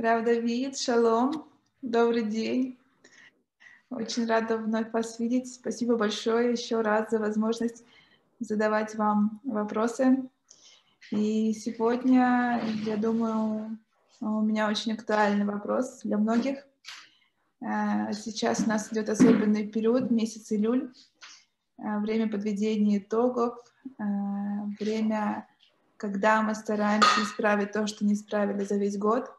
Рав Давид, шалом, добрый день. Очень рада вновь вас видеть. Спасибо большое еще раз за возможность задавать вам вопросы. И сегодня, я думаю, у меня очень актуальный вопрос для многих. Э, сейчас у нас идет особенный период, месяц июль, э, время подведения итогов, э, время, когда мы стараемся исправить то, что не исправили за весь год.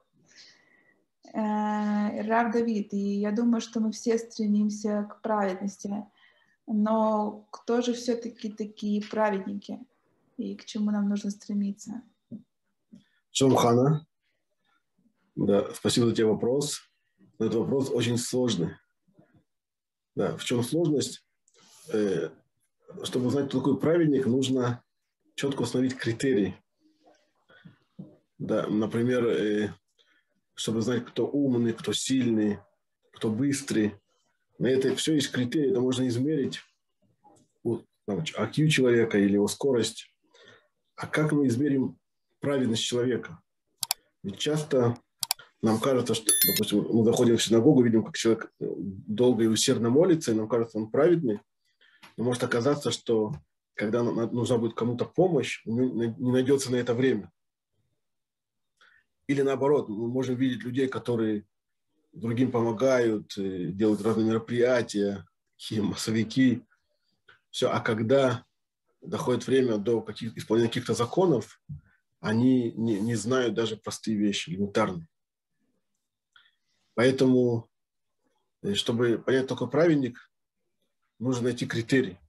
Рав Давид, и я думаю, что мы все стремимся к праведности, но кто же все-таки такие праведники и к чему нам нужно стремиться? Шалом Да, спасибо за тебе вопрос. Этот вопрос очень сложный. Да, в чем сложность? Э, чтобы узнать, кто такой праведник, нужно четко установить критерии. Да, например, э, чтобы знать, кто умный, кто сильный, кто быстрый. На это все есть критерии, это можно измерить вот, IQ человека или его скорость. А как мы измерим праведность человека? Ведь часто нам кажется, что, допустим, мы заходим в синагогу, видим, как человек долго и усердно молится, и нам кажется, он праведный. Но может оказаться, что когда нужна будет кому-то помощь, не найдется на это время. Или наоборот, мы можем видеть людей, которые другим помогают, э, делают разные мероприятия, какие массовики. Все. А когда доходит время до каких, исполнения каких-то законов, они не, не знают даже простые вещи, элементарные. Поэтому, э, чтобы понять такой праведник, нужно найти критерий.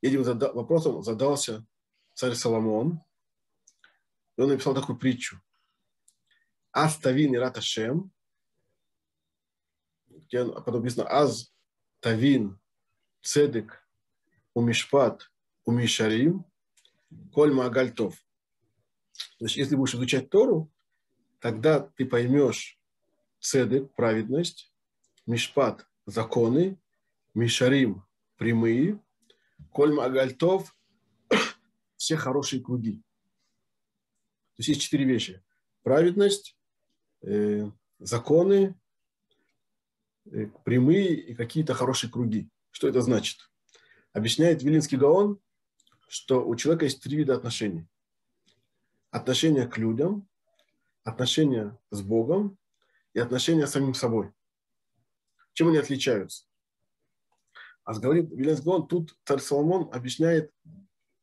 Этим вопросом задался царь Соломон. И он написал такую притчу. Аз тавин и раташем. Потом написано Аз тавин цедек умишпат умишарим коль магальтов. Значит, если будешь изучать Тору, тогда ты поймешь цедек, праведность, мишпат, законы, мишарим, прямые, коль магальтов, все хорошие круги. То есть есть четыре вещи. Праведность, законы, э, прямые и какие-то хорошие круги. Что это значит? Объясняет Вилинский Гаон, что у человека есть три вида отношений. Отношения к людям, отношения с Богом и отношения с самим собой. Чем они отличаются? А говорит Вилинский Гаон, тут царь Соломон объясняет,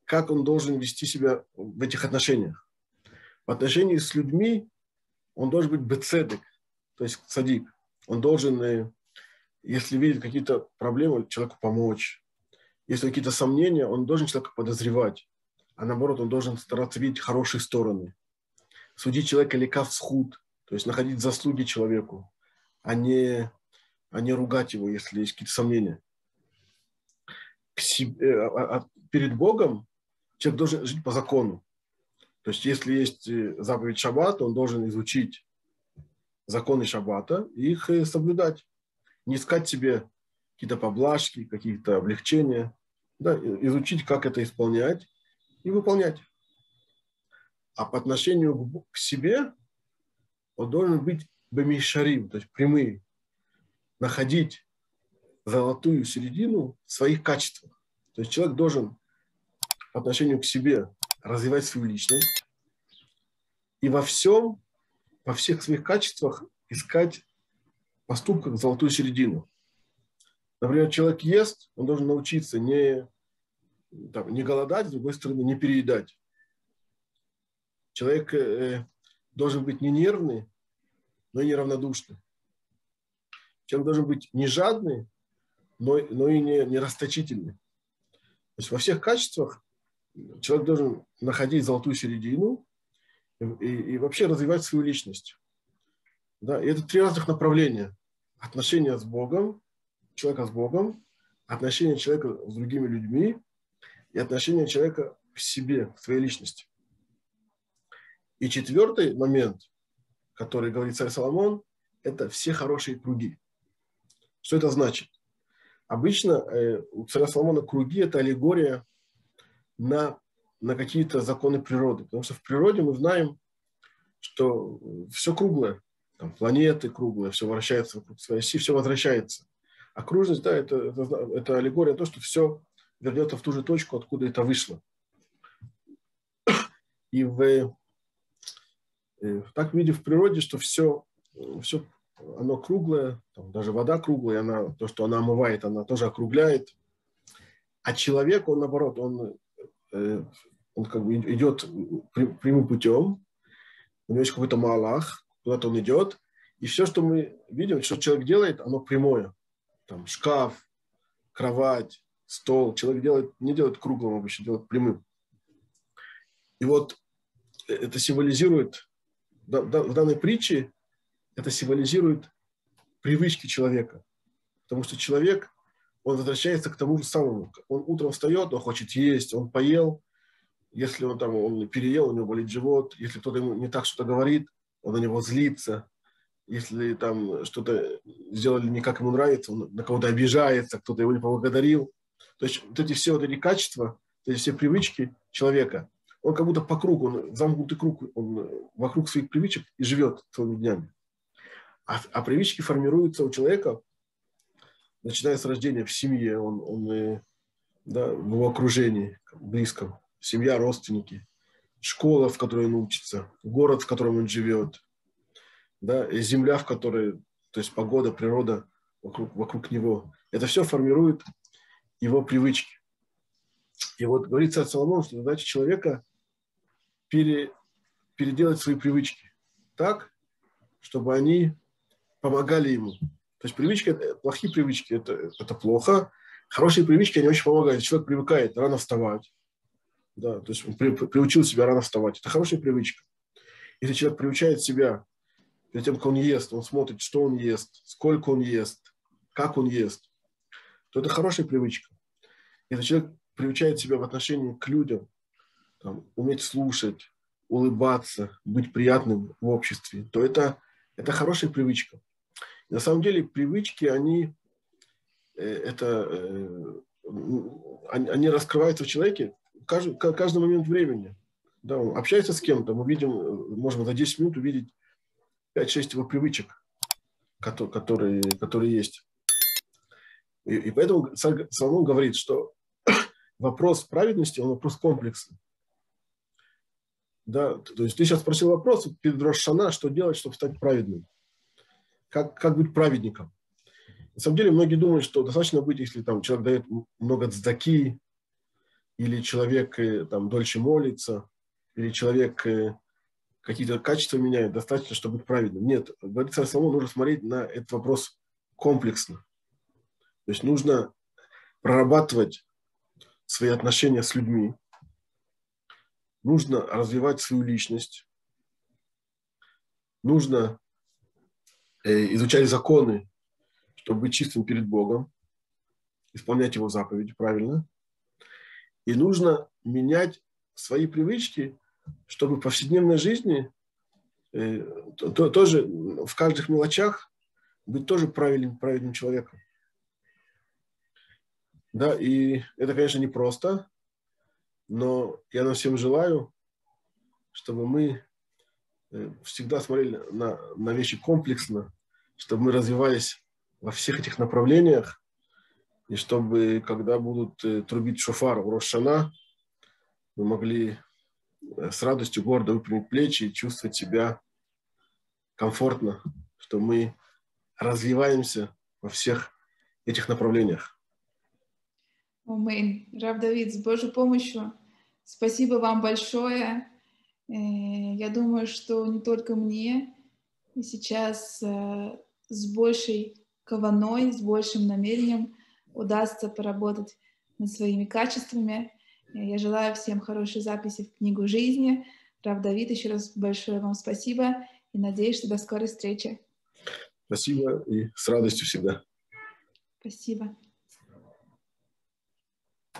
как он должен вести себя в этих отношениях. В отношении с людьми он должен быть бецедек, то есть садик. Он должен, э, если видит какие-то проблемы, человеку помочь. Если какие-то сомнения, он должен человека подозревать. А наоборот, он должен стараться видеть хорошие стороны. Судить человека лекав схуд, то есть находить заслуги человеку, а не, а не ругать его, если есть какие-то сомнения. Себе, э, а, а перед Богом человек должен жить по закону. То есть, если есть э, заповедь Шаббата, он должен изучить законы Шаббата и их э, соблюдать. Не искать себе какие-то поблажки, какие-то облегчения. Да, изучить, как это исполнять и выполнять. А по отношению к себе он должен быть бемишарим, то есть прямые. Находить золотую середину в своих качествах. То есть человек должен по отношению к себе развивать свою личность и во всем, во всех своих качествах искать поступках золотую середину. Например, человек ест, он должен научиться не, там, не голодать, с другой стороны, не переедать. Человек э, должен быть не нервный, но и не равнодушный. Человек должен быть не жадный, но, но и не, не расточительный. То есть во всех качествах человек должен находить золотую середину и, и, и вообще развивать свою личность. Да? И это три разных направления. Отношения с Богом, человека с Богом, отношения человека с другими людьми и отношения человека к себе, к своей личности. И четвертый момент, который говорит царь Соломон, это все хорошие круги. Что это значит? Обычно э, у царя Соломона круги – это аллегория на, на какие-то законы природы. Потому что в природе мы знаем, что все круглое. там, планеты круглые, все вращается вокруг своей оси, все возвращается. Окружность, да, это, это, это аллегория то, что все вернется в ту же точку, откуда это вышло. И в, э, так видим в природе, что все, все оно круглое, там, даже вода круглая, она, то, что она омывает, она тоже округляет. А человек, он наоборот, он, он как бы идет прямым путем, у него есть какой-то малах, куда-то он идет, и все, что мы видим, что человек делает, оно прямое. Там шкаф, кровать, стол. Человек делает, не делает круглым обычно, делает прямым. И вот это символизирует, в данной притче это символизирует привычки человека. Потому что человек, он возвращается к тому же самому. Он утром встает, он хочет есть, он поел. Если он там он переел, у него болит живот. Если кто-то ему не так что-то говорит, он на него злится. Если там что-то сделали не как ему нравится, он на кого-то обижается, кто-то его не поблагодарил. То есть вот эти все вот эти качества, эти все привычки человека, он как будто по кругу, он замкнутый круг, он вокруг своих привычек и живет целыми днями. А, а привычки формируются у человека, начиная с рождения в семье, он, он да, в его окружении близком, семья, родственники, школа, в которой он учится, город, в котором он живет, да, и земля, в которой, то есть погода, природа вокруг, вокруг него. Это все формирует его привычки. И вот говорит царь Соломон, что задача человека пере, переделать свои привычки так, чтобы они помогали ему. То есть привычки, плохие привычки это, это плохо. Хорошие привычки, они очень помогают. Человек привыкает рано вставать. Да, то есть он при, приучил себя рано вставать. Это хорошая привычка. Если человек приучает себя перед тем, как он ест, он смотрит, что он ест, сколько он ест, как он ест, то это хорошая привычка. Если человек приучает себя в отношении к людям, там, уметь слушать, улыбаться, быть приятным в обществе, то это, это хорошая привычка. На самом деле привычки, они, э, это, э, они раскрываются в человеке каждый, каждый момент времени. Да, он общается с кем-то, мы видим, можем за 10 минут увидеть 5-6 его привычек, которые, которые есть. И, и поэтому Соломон говорит, что вопрос праведности, он вопрос комплексный. Да, то есть ты сейчас спросил вопрос перед Рошана, что делать, чтобы стать праведным как, как быть праведником. На самом деле многие думают, что достаточно быть, если там человек дает много цдаки, или человек э, там дольше молится, или человек э, какие-то качества меняет, достаточно, чтобы быть праведным. Нет, говорится самому нужно смотреть на этот вопрос комплексно. То есть нужно прорабатывать свои отношения с людьми, нужно развивать свою личность, нужно изучали законы, чтобы быть чистым перед Богом, исполнять Его заповеди правильно. И нужно менять свои привычки, чтобы в повседневной жизни э, то, тоже в каждых мелочах быть тоже правильным, правильным человеком. Да, и это, конечно, непросто, но я нам всем желаю, чтобы мы Э, всегда смотрели на, на вещи комплексно, чтобы мы развивались во всех этих направлениях, и чтобы, когда будут э, трубить шофар в Рошана, мы могли э, с радостью гордо выпрямить плечи и чувствовать себя комфортно, что мы развиваемся во всех этих направлениях. Аминь. Рав Давид, с Божьей помощью спасибо вам большое. Э, я думаю, что не только мне, и сейчас э, с большей кованой, с большим намерением удастся поработать над своими качествами. Э, я желаю всем хорошей записи в книгу жизни. Рав Давид, еще раз большое вам спасибо и надеюсь, что до скорой встречи. Спасибо и с радостью всегда. Спасибо.